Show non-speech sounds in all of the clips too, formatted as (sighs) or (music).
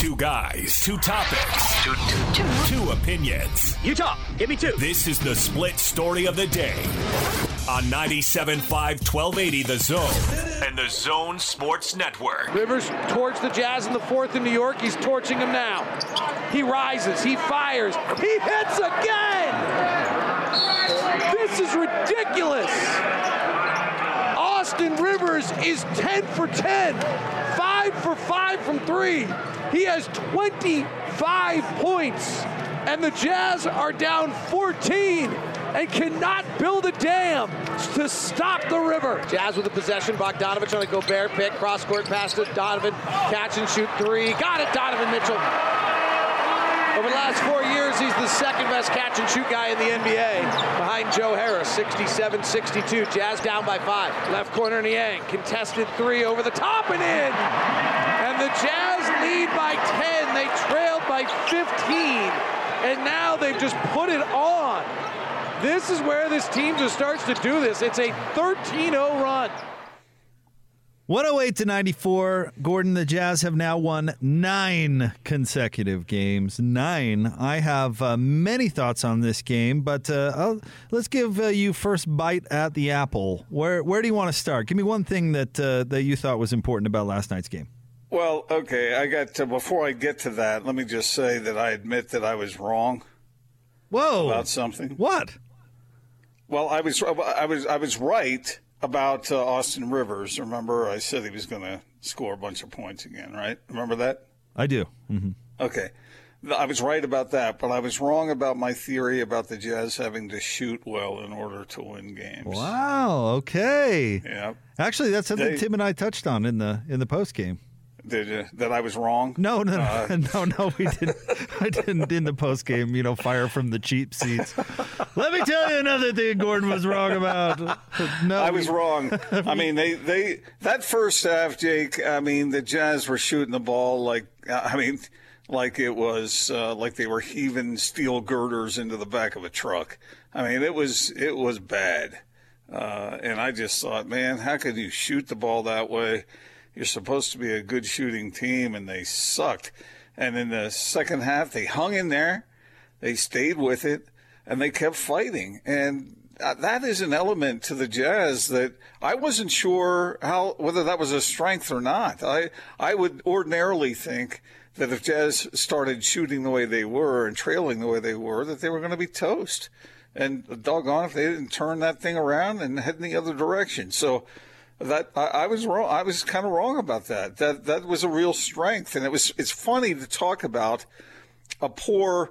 Two guys, two topics, two, two, two. two opinions. You talk. Give me two. This is the split story of the day on 97.5 1280 The Zone and The Zone Sports Network. Rivers towards the Jazz in the fourth in New York. He's torching him now. He rises. He fires. He hits again. This is ridiculous. Austin Rivers is 10 for 10, 5 for 5 from 3. He has 25 points, and the Jazz are down 14 and cannot build a dam to stop the river. Jazz with the possession. Bogdanovich on a Gobert pick. Cross court pass to Donovan. Catch and shoot three. Got it, Donovan Mitchell. Over the last four years, he's the second best catch and shoot guy in the NBA, behind Joe Harris, 67 62. Jazz down by five. Left corner, Niang. Contested three over the top and in. And the Jazz lead by 10. They trailed by 15. And now they've just put it on. This is where this team just starts to do this. It's a 13 0 run. 108 to 94. Gordon, the Jazz have now won nine consecutive games. Nine. I have uh, many thoughts on this game, but uh, let's give uh, you first bite at the apple. Where where do you want to start? Give me one thing that uh, that you thought was important about last night's game. Well, okay. I got to, before I get to that. Let me just say that I admit that I was wrong. Whoa! About something. What? Well, I was I was I was right about uh, Austin Rivers. Remember, I said he was going to score a bunch of points again, right? Remember that? I do. Mm-hmm. Okay. I was right about that, but I was wrong about my theory about the Jazz having to shoot well in order to win games. Wow. Okay. Yeah. Actually, that's something they, Tim and I touched on in the in the post game. Did you, that I was wrong? No, no, uh, (laughs) no, no. We didn't. I didn't in the post game. You know, fire from the cheap seats. Let me tell you another thing Gordon was wrong about. No, I was wrong. (laughs) I mean, they they that first half, Jake. I mean, the Jazz were shooting the ball like I mean, like it was uh, like they were heaving steel girders into the back of a truck. I mean, it was it was bad. Uh, and I just thought, man, how could you shoot the ball that way? You're supposed to be a good shooting team, and they sucked. And in the second half, they hung in there, they stayed with it, and they kept fighting. And uh, that is an element to the Jazz that I wasn't sure how whether that was a strength or not. I I would ordinarily think that if Jazz started shooting the way they were and trailing the way they were, that they were going to be toast. And doggone if they didn't turn that thing around and head in the other direction. So that I, I, was wrong. I was kind of wrong about that. That that was a real strength, and it was. It's funny to talk about a poor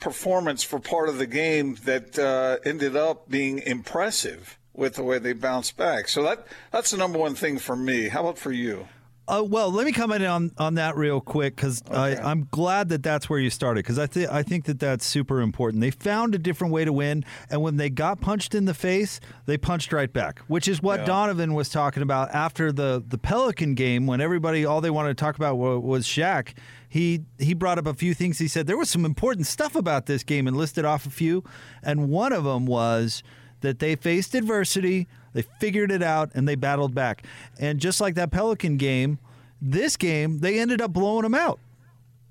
performance for part of the game that uh, ended up being impressive with the way they bounced back. So that that's the number one thing for me. How about for you? Uh, well, let me comment on, on that real quick because okay. I'm glad that that's where you started because I think I think that that's super important. They found a different way to win, and when they got punched in the face, they punched right back, which is what yeah. Donovan was talking about after the the Pelican game when everybody all they wanted to talk about was, was Shaq. He he brought up a few things. He said there was some important stuff about this game and listed off a few, and one of them was that they faced adversity they figured it out and they battled back. And just like that Pelican game, this game, they ended up blowing them out.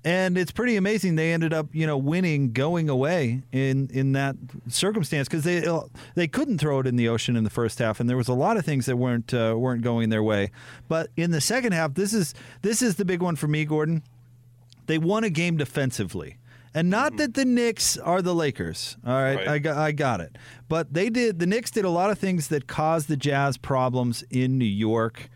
And it's pretty amazing. They ended up, you know, winning going away in in that circumstance because they they couldn't throw it in the ocean in the first half, and there was a lot of things that weren't uh, weren't going their way. But in the second half, this is this is the big one for me, Gordon. They won a game defensively. And not mm-hmm. that the Knicks are the Lakers. All right, right, I got I got it. But they did the Knicks did a lot of things that caused the Jazz problems in New York.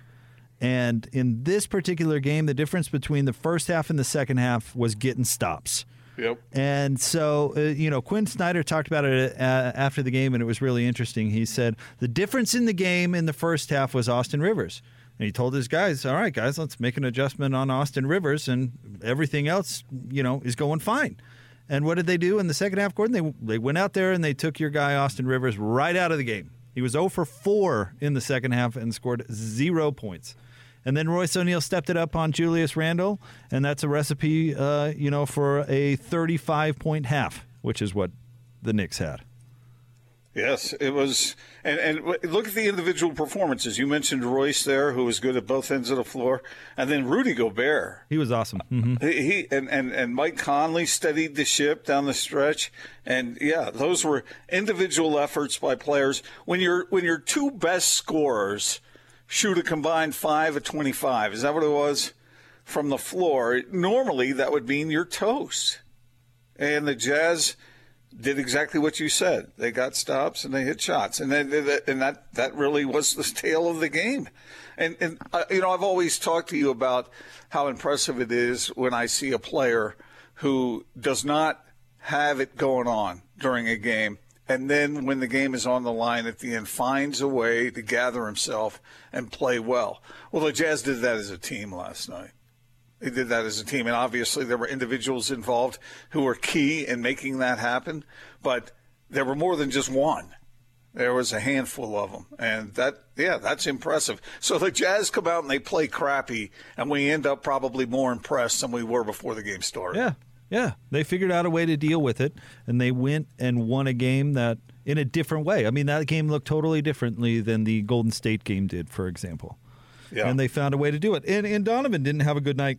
And in this particular game, the difference between the first half and the second half was getting stops. Yep. And so, uh, you know, Quin Snyder talked about it uh, after the game, and it was really interesting. He said the difference in the game in the first half was Austin Rivers. And he told his guys, "All right, guys, let's make an adjustment on Austin Rivers, and everything else, you know, is going fine." And what did they do in the second half, Gordon? They they went out there and they took your guy Austin Rivers right out of the game. He was 0 for 4 in the second half and scored zero points. And then Royce O'Neale stepped it up on Julius Randle, and that's a recipe, uh, you know, for a 35 point half, which is what the Knicks had. Yes, it was, and and look at the individual performances. You mentioned Royce there, who was good at both ends of the floor, and then Rudy Gobert. He was awesome. Mm-hmm. He, he and, and and Mike Conley steadied the ship down the stretch, and yeah, those were individual efforts by players. When your when your two best scorers shoot a combined five of twenty five, is that what it was from the floor? Normally, that would mean you're toast, and the Jazz did exactly what you said. They got stops and they hit shots, and then and that that really was the tale of the game. And and uh, you know, I've always talked to you about how impressive it is when I see a player who does not have it going on during a game. And then when the game is on the line at the end, finds a way to gather himself and play well. Well, the Jazz did that as a team last night. They did that as a team, and obviously there were individuals involved who were key in making that happen. But there were more than just one. There was a handful of them, and that yeah, that's impressive. So the Jazz come out and they play crappy, and we end up probably more impressed than we were before the game started. Yeah, yeah, they figured out a way to deal with it, and they went and won a game that in a different way. I mean, that game looked totally differently than the Golden State game did, for example. Yeah. And they found a way to do it. And, and Donovan didn't have a good night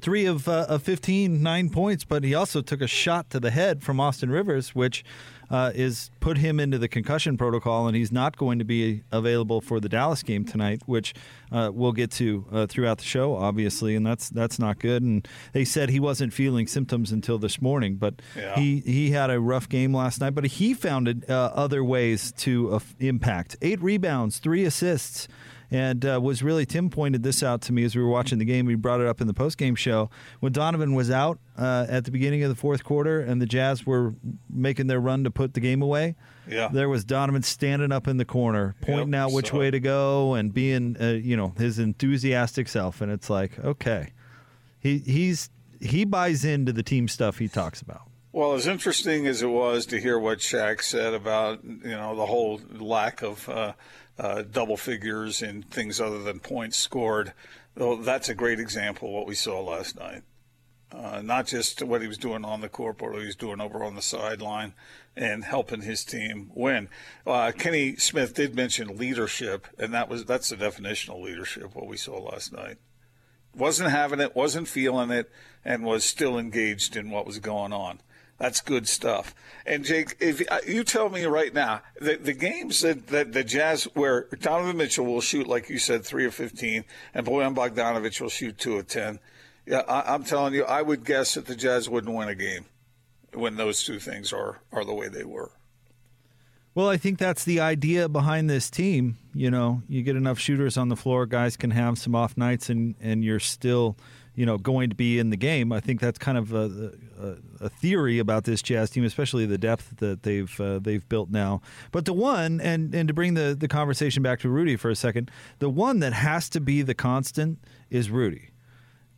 three of, uh, of 15, nine points, but he also took a shot to the head from Austin Rivers, which uh, is put him into the concussion protocol, and he's not going to be available for the Dallas game tonight, which uh, we'll get to uh, throughout the show, obviously, and that's that's not good. And they said he wasn't feeling symptoms until this morning, but yeah. he he had a rough game last night, but he found uh, other ways to uh, impact. Eight rebounds, three assists and uh, was really Tim pointed this out to me as we were watching the game. We brought it up in the post game show when Donovan was out uh, at the beginning of the fourth quarter, and the Jazz were making their run to put the game away. Yeah, there was Donovan standing up in the corner, pointing yep, out which so. way to go, and being uh, you know his enthusiastic self. And it's like, okay, he he's he buys into the team stuff he talks about. Well, as interesting as it was to hear what Shaq said about you know the whole lack of uh, uh, double figures and things other than points scored, well, that's a great example of what we saw last night. Uh, not just what he was doing on the court, but what he was doing over on the sideline and helping his team win. Uh, Kenny Smith did mention leadership, and that was that's the definition of leadership. What we saw last night wasn't having it, wasn't feeling it, and was still engaged in what was going on. That's good stuff. And Jake, if uh, you tell me right now, the, the games that, that the Jazz, where Donovan Mitchell will shoot, like you said, three of 15, and Bojan Bogdanovich will shoot two of 10. Yeah, I, I'm telling you, I would guess that the Jazz wouldn't win a game when those two things are, are the way they were. Well, I think that's the idea behind this team. You know, you get enough shooters on the floor, guys can have some off nights, and, and you're still – you know going to be in the game. I think that's kind of a, a, a theory about this Jazz team, especially the depth that they've uh, they've built now. But the one, and and to bring the the conversation back to Rudy for a second, the one that has to be the constant is Rudy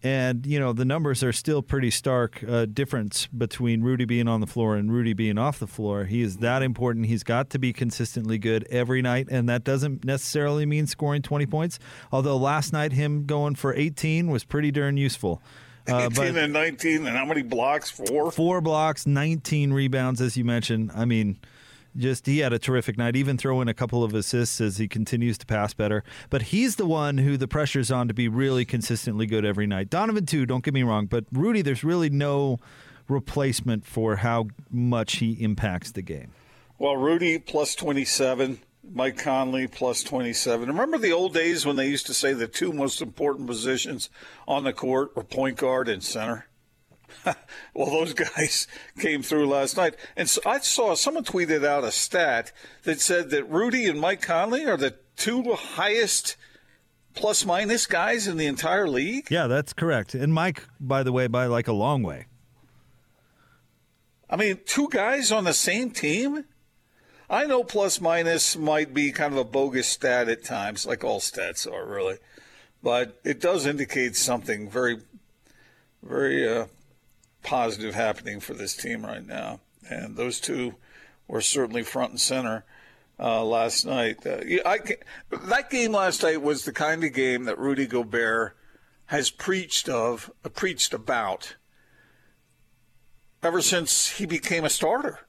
and you know the numbers are still pretty stark uh, difference between Rudy being on the floor and Rudy being off the floor. He is that important. He's got to be consistently good every night, and that doesn't necessarily mean scoring 20 points. Although last night him going for 18 was pretty darn useful. (laughs) Uh, 18 and 19, and how many blocks? Four. Four blocks, 19 rebounds, as you mentioned. I mean, just he had a terrific night, even throwing a couple of assists as he continues to pass better. But he's the one who the pressure's on to be really consistently good every night. Donovan too, don't get me wrong, but Rudy, there's really no replacement for how much he impacts the game. Well, Rudy plus 27, Mike Conley plus 27. Remember the old days when they used to say the two most important positions on the court were point guard and center? (laughs) well, those guys came through last night. And so I saw someone tweeted out a stat that said that Rudy and Mike Conley are the two highest plus minus guys in the entire league. Yeah, that's correct. And Mike, by the way, by like a long way. I mean, two guys on the same team? I know plus minus might be kind of a bogus stat at times, like all stats are, really. But it does indicate something very, very uh, positive happening for this team right now. And those two were certainly front and center uh, last night. Uh, I, that game last night was the kind of game that Rudy Gobert has preached of, uh, preached about ever since he became a starter.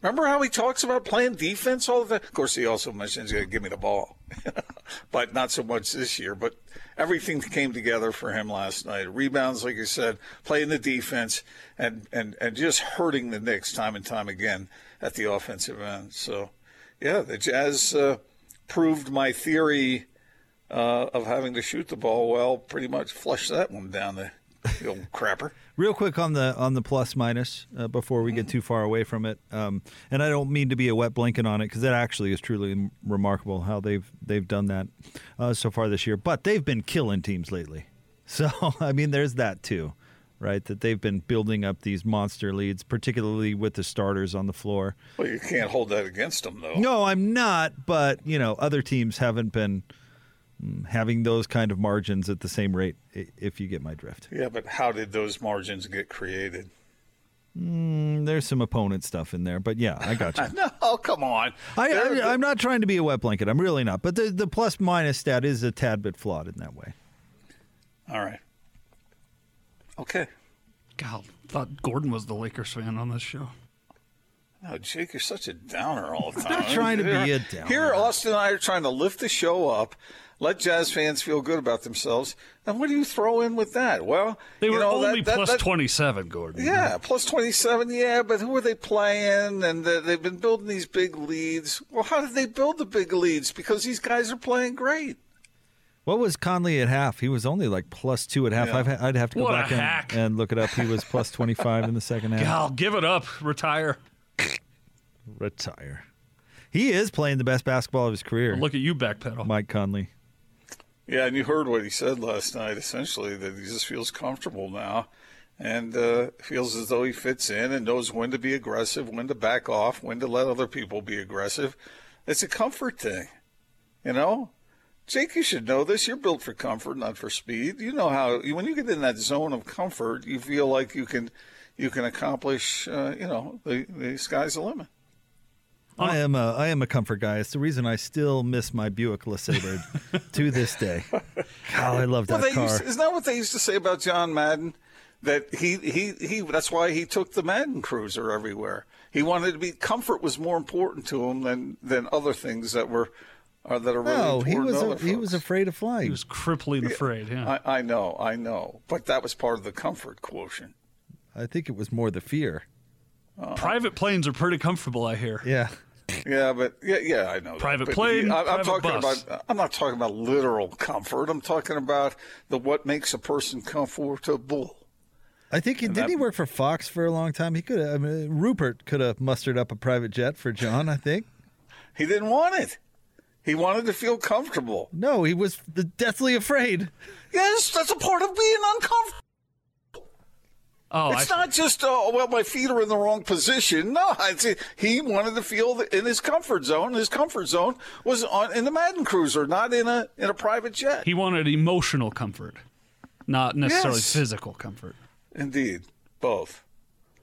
Remember how he talks about playing defense all the? Of course, he also mentions give me the ball, (laughs) but not so much this year. But everything came together for him last night. Rebounds, like you said, playing the defense, and, and, and just hurting the Knicks time and time again at the offensive end. So, yeah, the Jazz uh, proved my theory uh, of having to shoot the ball well, pretty much flushed that one down the, the old crapper. Real quick on the on the plus minus uh, before we get too far away from it, um, and I don't mean to be a wet blanket on it because that actually is truly remarkable how they've they've done that uh, so far this year. But they've been killing teams lately, (laughs) so I mean there's that too, right? That they've been building up these monster leads, particularly with the starters on the floor. Well, you can't hold that against them, though. No, I'm not, but you know other teams haven't been mm, having those kind of margins at the same rate. If you get my drift. Yeah, but how did those margins get created? Mm, there's some opponent stuff in there, but yeah, I (laughs) got you. no, come on. I, I, am not trying to be a wet blanket. I'm really not. But the, the plus minus stat is a tad bit flawed in that way. All right. Okay. God, thought Gordon was the Lakers fan on this show. Oh, Jake, you're such a downer all (laughs) the time. I'm not trying to be a downer. Here, Austin and I are trying to lift the show up, let Jazz fans feel good about themselves. And what do you throw in with that? Well, they were you know, only that, plus that, that, 27, Gordon. Yeah, plus 27, yeah, but who are they playing? And they've been building these big leads. Well, how did they build the big leads? Because these guys are playing great. What was Conley at half? He was only like plus two at half. Yeah. I'd have to go What back and, and look it up. He was plus 25 in the second half. God, give it up. Retire. Retire. He is playing the best basketball of his career. Look at you backpedal. Mike Conley. Yeah, and you heard what he said last night, essentially, that he just feels comfortable now and uh, feels as though he fits in and knows when to be aggressive, when to back off, when to let other people be aggressive. It's a comfort thing, you know? Jake, you should know this. You're built for comfort, not for speed. You know how when you get in that zone of comfort, you feel like you can you can accomplish. Uh, you know, the, the sky's the limit. I am a I am a comfort guy. It's the reason I still miss my Buick LeSabre (laughs) to this day. God, I love that well, they car. Used, isn't that what they used to say about John Madden? That he, he, he that's why he took the Madden Cruiser everywhere. He wanted to be comfort was more important to him than than other things that were uh, that are really no, important. he was to a, other he was afraid of flying. He was crippling afraid, yeah. I, I know, I know, but that was part of the comfort quotient. I think it was more the fear. Private planes are pretty comfortable, I hear. Yeah. Yeah, but yeah, yeah, I know. Private But plane, I, I'm private talking bus. about. I'm not talking about literal comfort. I'm talking about the what makes a person comfortable. I think he didn't that- he work for Fox for a long time. He could. I mean, Rupert could have mustered up a private jet for John. I think. He didn't want it. He wanted to feel comfortable. No, he was deathly afraid. Yes, that's a part of being uncomfortable. Oh, It's I, not just, oh, well, my feet are in the wrong position. No, (laughs) it's, he wanted to feel in his comfort zone. His comfort zone was on in the Madden Cruiser, not in a in a private jet. he wanted emotional comfort, not necessarily Yes. physical comfort. Indeed, both.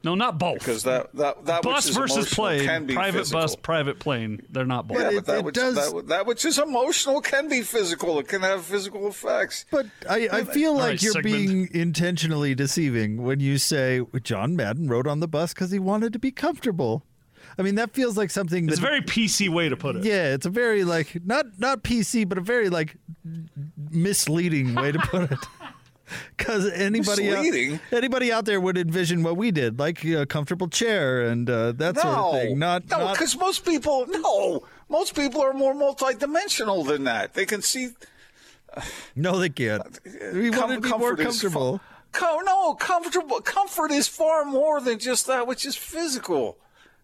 No, not both. Because that that that bus which is versus emotional plane, can be private physical. bus, private plane. They're not both. Yeah, But but, it- that, it which, does- that, that which is emotional can be physical. It can have physical effects. But I, I feel like right, you're segment. being intentionally deceiving when you say John Madden rode on the bus because he wanted to be comfortable. I mean, that feels like something It's a very PC way to put it. Yeah, it's a very like not not PC, but a very like misleading way to put it. (laughs) (laughs) Because anybody out, anybody out there would envision what we did, like a comfortable chair and uh, that sort of thing. Not no, not because most people no, most people are more multidimensional than that. They can see (sighs) no, they can't. We com- want to be more comfort fa- comfortable. Co- no, comfortable. Comfort is far more than just that which is physical.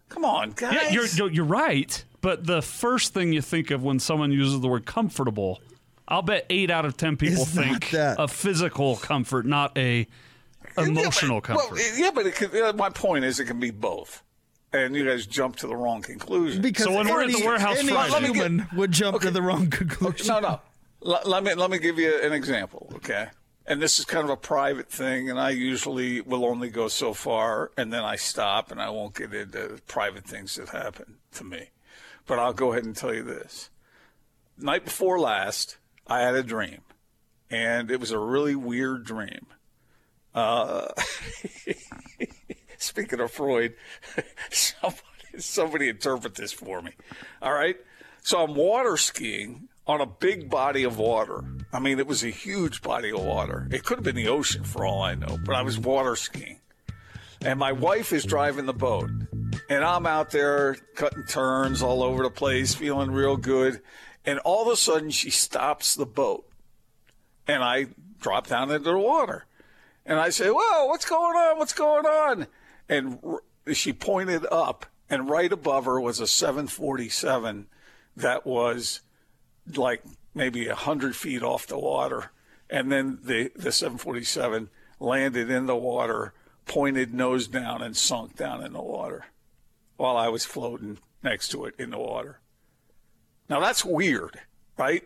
Come on, guys. Yeah, you're you're- you're right. But the first thing you think of when someone uses the word comfortable, I'll bet eight out of ten people Is not think that. a physical comfort, not a emotional yeah, but, comfort. Well, yeah, but it can, uh, my point is, it can be both. And you guys jump to the wrong conclusion. Because So when we're at the warehouse any Friday- Let me get- would jump to the wrong conclusion. No, no. Let, let me let me give you an example, okay? And this is kind of a private thing, and I usually will only go so far, and then I stop, and I won't get into private things that happen to me. But I'll go ahead and tell you this: night before last, I had a dream, and it was a really weird dream. Uh, (laughs) speaking of Freud, (laughs) somebody somebody interpret this for me. All right. So I'm water skiing on a big body of water. I mean, it was a huge body of water. It could have been the ocean for all I know, but I was water skiing. And my wife is driving the boat. And I'm out there cutting turns all over the place, feeling real good. And all of a sudden, she stops the boat. And I drop down into the water. And I say, Whoa, what's going on? What's going on? And she pointed up, and right above her was a 747 that was like maybe 100 feet off the water. And then the, the 747 landed in the water, pointed nose down, and sunk down in the water while I was floating next to it in the water. Now that's weird, right?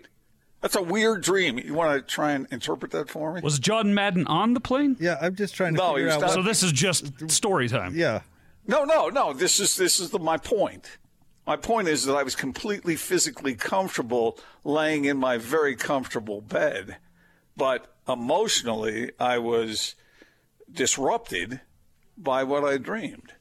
That's a weird dream. You want to try and interpret that for me? Was John Madden on the plane? Yeah, I'm just trying to No, figure out. not. What, So this is just story time. yeah, No, no, no. This is this is the, my point. My point is that I was completely physically comfortable laying in my very comfortable bed, but emotionally I was disrupted by what I dreamed.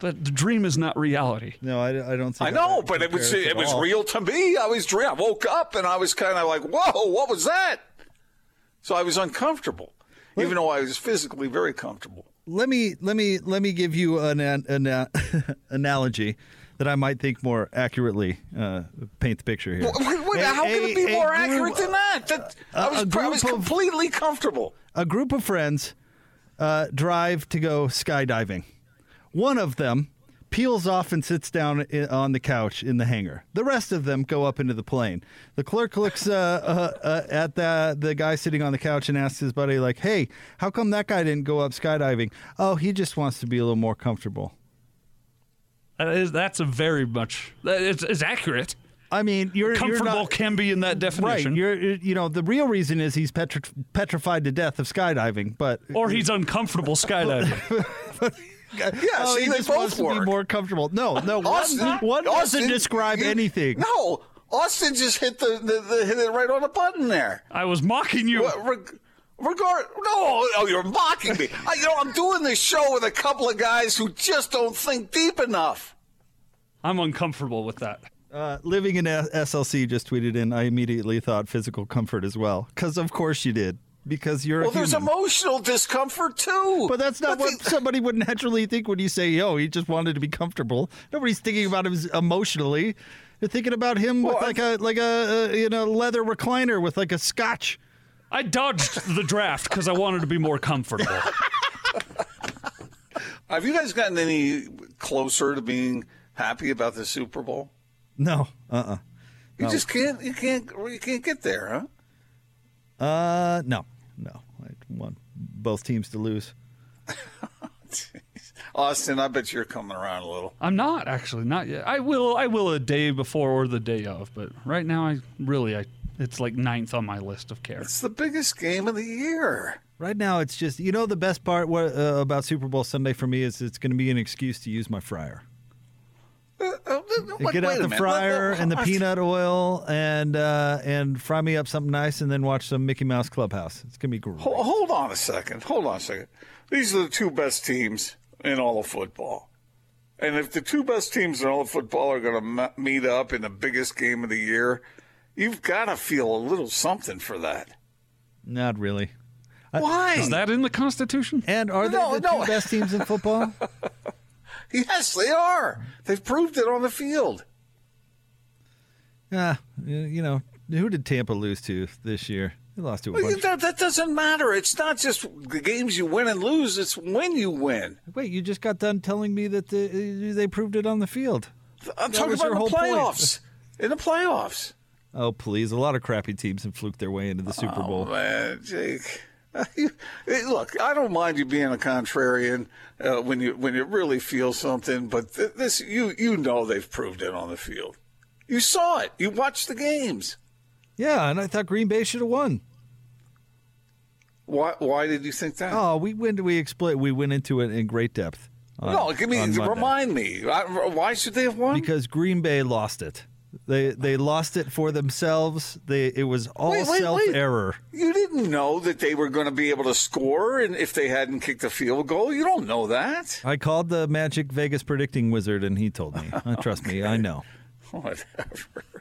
But the dream is not reality. no, I, I don't. Think I know, that but it was it was all. real to me. I was dreaming. I woke up and I was kind of like, "Whoa, what was that?" So I was uncomfortable, even though I was physically very comfortable. Let me let me let me give you an, an, an (laughs) analogy that I might think more accurately uh, paint the picture here. Wait, wait, A- how can it be a- a more group- accurate than that? that I a was, I was group of- completely comfortable. a group of friends uh, drive to go skydiving. One of them peels off and sits down on the couch in the hangar. The rest of them go up into the plane. The clerk looks uh, uh, uh, at the the guy sitting on the couch and asks his buddy, like, "Hey, how come that guy didn't go up skydiving?" Oh, he just wants to be a little more comfortable. That is, that's a very much. It's, it's accurate. I mean, you're Comfortable You're not, can be in that Right, definition. you're you know the real reason is he's petri- petrified to death of skydiving, but or he's uncomfortable skydiving. (laughs) (laughs) Yeah, oh, see, he they just both wants to be more comfortable. No, no, one, Austin, one Austin, doesn't describe you- anything. No, Austin just hit the, the, the hit it right on the button there. I was mocking you. What, reg- regard, no, oh, you're mocking me. I, you know, I'm doing this show with a couple of guys who just don't think deep enough. I'm uncomfortable with that. Uh, living in S- SLC just tweeted in. I immediately thought physical comfort as well, because of course you did, because you're Well, a there's emotional discomfort too. but that's not what the- somebody would naturally think when you say, "Yo, he just wanted to be comfortable." Nobody's thinking about him emotionally. They're thinking about him with Well, like a like a uh, you know leather recliner with like a scotch. I dodged the draft because I wanted to be more comfortable. (laughs) Have you guys gotten any closer to being happy about the Super Bowl? No, uh, uh You just can't. You can't. You can't get there, huh? uh, no, no. I want both teams to lose. (laughs) Austin, I bet you're coming around a little. I'm not actually not yet. I will. I will a day before or the day of. But right now, I really, I it's like ninth on my list of care. It's the biggest game of the year. Right now, it's just you know the best part what, uh, about Super Bowl Sunday for me is it's going to be an excuse to use my fryer. Uh, Get out the minute. fryer Let- let- and the peanut oil and uh, and fry me up something nice and then watch some Mickey Mouse Clubhouse. It's gonna be great. Hold, hold on a second. Hold on a second. These are the two best teams in all of football. And if the two best teams in all of football are going to m- meet up in the biggest game of the year, you've got to feel a little something for that. Not really. Why? Is that in the Constitution? And are No, they the no. two best teams in football? (laughs) yes, they are. They've proved it on the field. Yeah, you know who did Tampa lose to this year? They lost to a Well. That, that doesn't matter. It's not just the games you win and lose, it's when you win. Wait, you just got done telling me that the, uh, they proved it on the field. I'm That talking about the point. playoffs. In the playoffs. Oh please! A lot of crappy teams have fluked their way into the Super oh, Bowl. Oh, man, Jake. (laughs) Look, I don't mind you being a contrarian uh, when you when you really feel something, but th- this you you know they've proved it on the field. You saw it. You watched the games. Yeah, and I thought Green Bay should have won. Why why did you think that? Oh, we went we exploit we went into it in great depth. on- no, give me remind me. Why should they have won? because Green Bay lost it. They they lost it for themselves. They it was all Wait, wait, self wait. error. You didn't know that they were going to be able to score, and if they hadn't kicked a field goal, you don't know that. I called the Magic Vegas predicting wizard, and he told me. Uh, (laughs) Trust me, I know. Whatever. (laughs)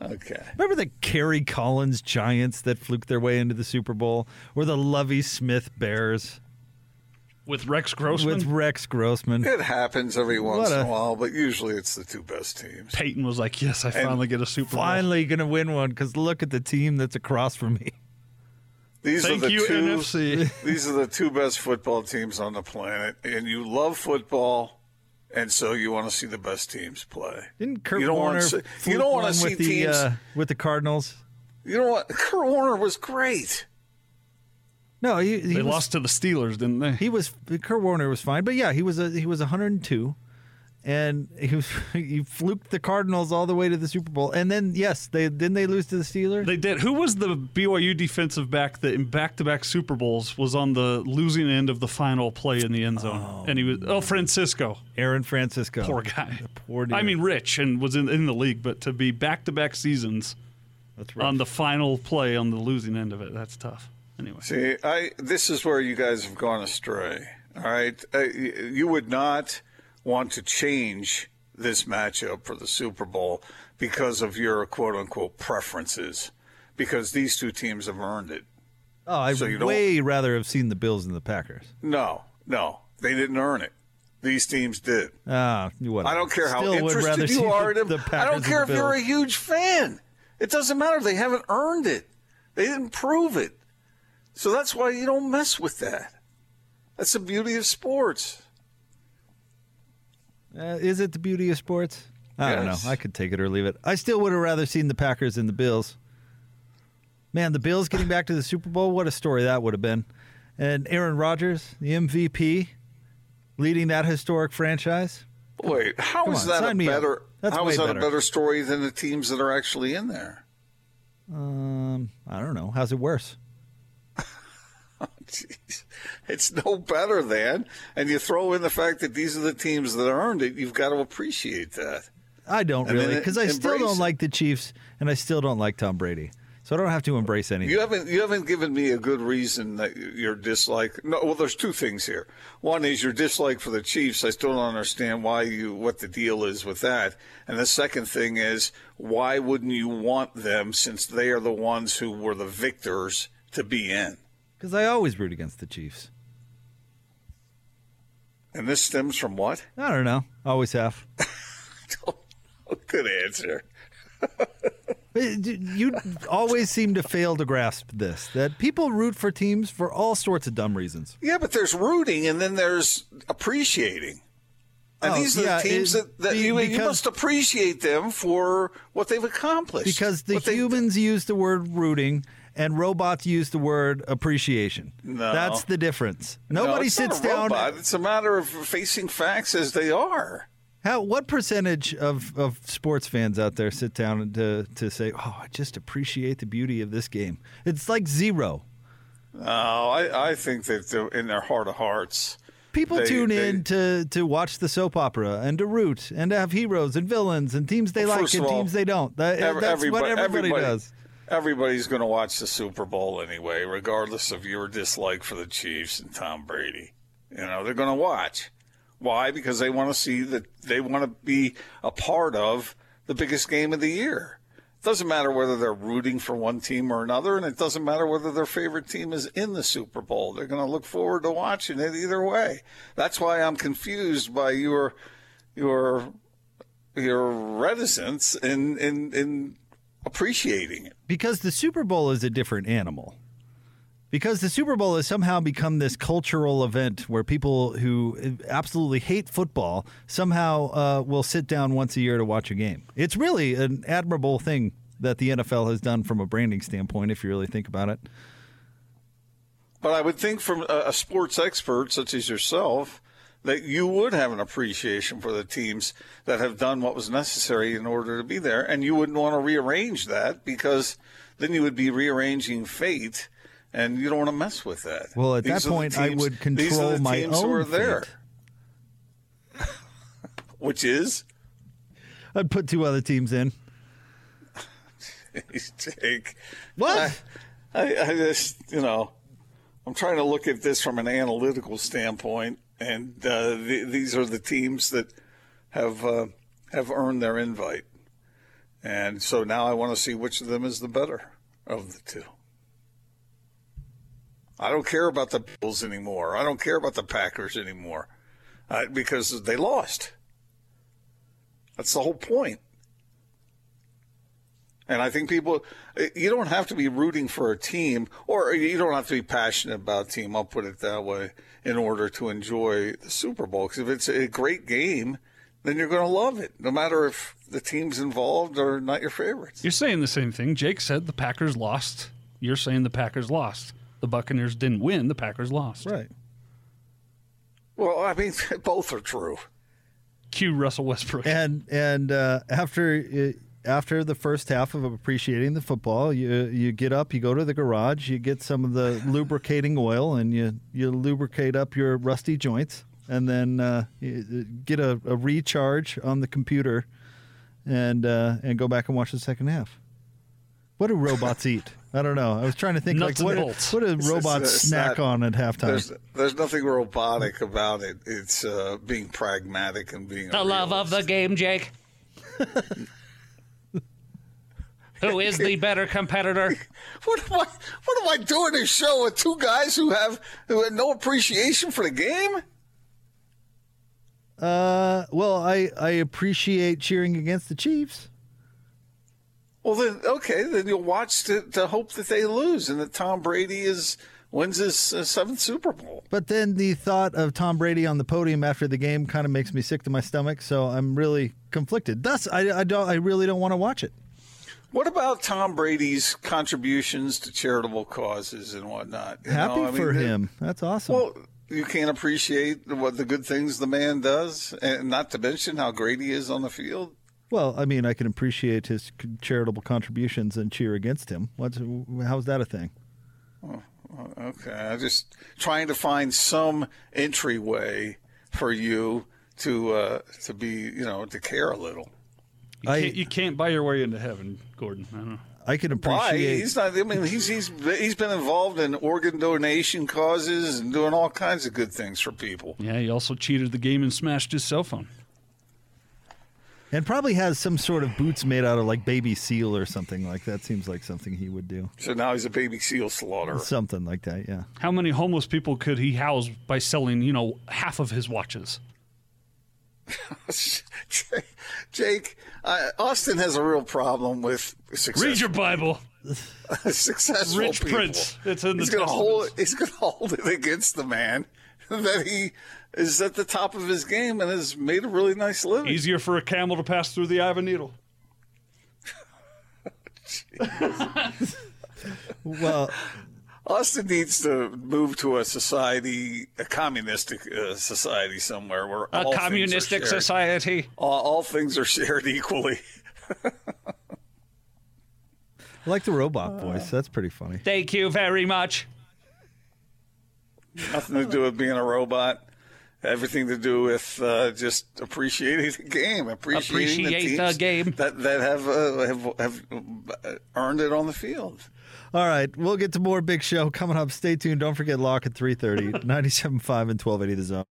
Okay. Remember the Kerry Collins Giants that fluked their way into the Super Bowl, or the Lovie Smith Bears With Rex Grossman, with Rex Grossman? It happens every once What in a- a while, but usually it's the two best teams. Peyton was like, "Yes, I finally get a Super Bowl." Finally going to win one because look at the team that's across from me. These Thank are the you, two. NFC. (laughs) These are the two best football teams on the planet, and you love football, and so you want to see the best teams play. Didn't Kurt You don't wanna Warner see- you don't wanna see with the teams- uh, with the Cardinals? You know what? Kurt Warner was great. No, he, he They was, lost to the Steelers, didn't they? He was Kurt Warner was fine, but yeah, he was a he was 102, and he was (laughs) he fluked the Cardinals all the way to the Super Bowl, and then yes, they didn't they lose to the Steelers. They did. Who was the BYU defensive back that in back-to-back Super Bowls was on the losing end of the final play in the end zone? Oh. and he was oh Francisco, Aaron Francisco, poor guy. poor dude. I mean, rich and was in, in the league, but to be back-to-back seasons that's on the final play on the losing end of it, that's tough. Anyway, See, I this is where you guys have gone astray. All right, uh, you would not want to change this matchup for the Super Bowl because of your quote unquote preferences, because these two teams have earned it. oh, I'd so you don't- way rather have seen the Bills and the Packers. No, no, they didn't earn it. These teams did. Ah, what? I don't care how Still interested you are in them. the I don't care if than you're a huge fan. It doesn't matter. They haven't earned it. They didn't prove it. So that's why you don't mess with that. That's the beauty of sports. Uh, is it the beauty of sports? I don't know. I could take it or leave it. I still would have rather seen the Packers than the Bills. Man, the Bills getting back to the Super Bowl, what a story that would have been. And Aaron Rodgers, the MVP, leading that historic franchise. Wait, how Come is on, that a sign me up. better? How is that better. a better story than the teams that are actually in there? Um, I don't know. How's it worse? (laughs) It's no better than, and you throw in the fact that these are the teams that earned it. You've got to appreciate that. I don't And really, because I still don't like the Chiefs, and I still don't like Tom Brady. So I don't have to embrace anything. You haven't you haven't given me a good reason that your dislike. No, well, there's two things here. One is your dislike for the Chiefs. I still don't understand why you what the deal is with that. And the second thing is why wouldn't you want them since they are the ones who were the victors to be in? Because I always root against the Chiefs. And this stems from what? I don't know. Always have. (laughs) Good answer. (laughs) Uh, you always seem to fail to grasp this that people root for teams for all sorts of dumb reasons. Yeah, but there's rooting and then there's appreciating. And Oh, these are yeah, the teams it- that, that be- you, you must appreciate them for what they've accomplished. Because the What they- humans use the word rooting and robots use the word appreciation. No. That's the difference. No, Nobody it's sits down. robot. It's a matter of facing facts as they are. How what percentage of, of sports fans out there sit down to to say, "Oh, I just appreciate the beauty of this game"? It's like zero. No, I, I think that they're in their heart of hearts. People They- tune they- in to, to watch the soap opera and to root and to have heroes and villains and teams they Well, like and all, teams they don't. That, that's what everybody, does. Everybody's going to watch the Super Bowl anyway, regardless of your dislike for the Chiefs and Tom Brady. You know, they're going to watch. Why? Because they want to see that they want to be a part of the biggest game of the year. It doesn't matter whether they're rooting for one team or another, and it doesn't matter whether their favorite team is in the Super Bowl. They're going to look forward to watching it either way. That's why I'm confused by your your your reticence in in, in appreciating it. Because the Super Bowl is a different animal. Because the Super Bowl has somehow become this cultural event where people who absolutely hate football somehow uh, will sit down once a year to watch a game. It's really an admirable thing that the NFL has done from a branding standpoint, if you really think about it. But I would think from a, a sports expert such as yourself that you would have an appreciation for the teams that have done what was necessary in order to be there, and you wouldn't want to rearrange that because then you would be rearranging fate, and you don't want to mess with that. Well, at These that point, I teams- would these are control the my teams who own are there, (laughs) which is I'd put two other teams in. (laughs) Jake. What? I, I just, you know, I'm trying to look at this from an analytical standpoint, and uh, the, these are the teams that have uh, have earned their invite, and so now I want to see which of them is the better of the two. I don't care about the Bills anymore. I don't care about the Packers anymore uh, because they lost. That's the whole point. And I think people, you don't have to be rooting for a team, or you don't have to be passionate about a team. I'll put it that way, in order to enjoy the Super Bowl. Because if it's a great game, then you're going to love it, no matter if the teams involved are not your favorites. You're saying the same thing. Jake said the Packers lost. You're saying the Packers lost. The Buccaneers didn't win. The Packers lost. Right. Well, I mean, (laughs) both are true. Cue Russell Westbrook. And and uh, after uh, after the first half of appreciating the football, you you get up, you go to the garage, you get some of the (laughs) lubricating oil, and you you lubricate up your rusty joints, and then uh, you get a, a recharge on the computer, and uh, and go back and watch the second half. What do robots eat? I don't know. I was trying to think Nuts like what, bolts. what do It's- robots it's snack not- on at halftime? There's there's nothing robotic about it. It's uh, being pragmatic and being a The love of the game, Jake. (laughs) Who is the better competitor? (laughs) What am I? What am I doing this show with two guys who have who have no appreciation for the game? Uh, well, I I appreciate cheering against the Chiefs. Well, then okay, then you'll watch to, to hope that they lose and that Tom Brady is wins his uh, seventh Super Bowl. But then the thought of Tom Brady on the podium after the game kind of makes me sick to my stomach. So I'm really conflicted. Thus, I, I don't. I really don't want to watch it. What about Tom Brady's contributions to charitable causes and whatnot? You Happy know, I mean, for him. That's awesome. Well, you can't appreciate what the good things the man does, and not to mention how great he is on the field. well, I mean, I can appreciate his charitable contributions and cheer against him. What's how's that a thing? Okay, I'm just trying to find some entryway for you to uh, to be, you know, to care a little. You I- can't, you can't buy your way into heaven, Gordon. I don't know. I can Why? appreciate. He's not. I mean, he's he's he's been involved in organ donation causes and doing all kinds of good things for people. Yeah, he also cheated the game and smashed his cell phone. and probably has some sort of boots made out of like baby seal or something like that. Seems like something he would do. So now he's a baby seal slaughterer. Something like that. Yeah. How many homeless people could he house by selling, you know, half of his watches? (laughs) Jake, uh, Austin has a real problem with success. Read your Bible. (laughs) successful Rich people. Prince. It's in the he's gonna hold. He's gonna hold it against the man (laughs) that he is at the top of his game and has made a really nice living. Easier for a camel to pass through the eye of a needle. Well, Austin needs to move to a society, a communistic uh, society somewhere where A all things are communistic society. All, all things are shared equally. I like the robot voice. That's pretty funny. Thank you very much. Nothing to do with being a robot. Everything to do with uh, just appreciating the game, appreciating Appreciate the, the game. that that have uh, have have uh, earned it on the field. All right, we'll get to more big show coming up. Stay tuned. Don't forget lock at 3:30, (laughs) 97.5 and 1280 the zone.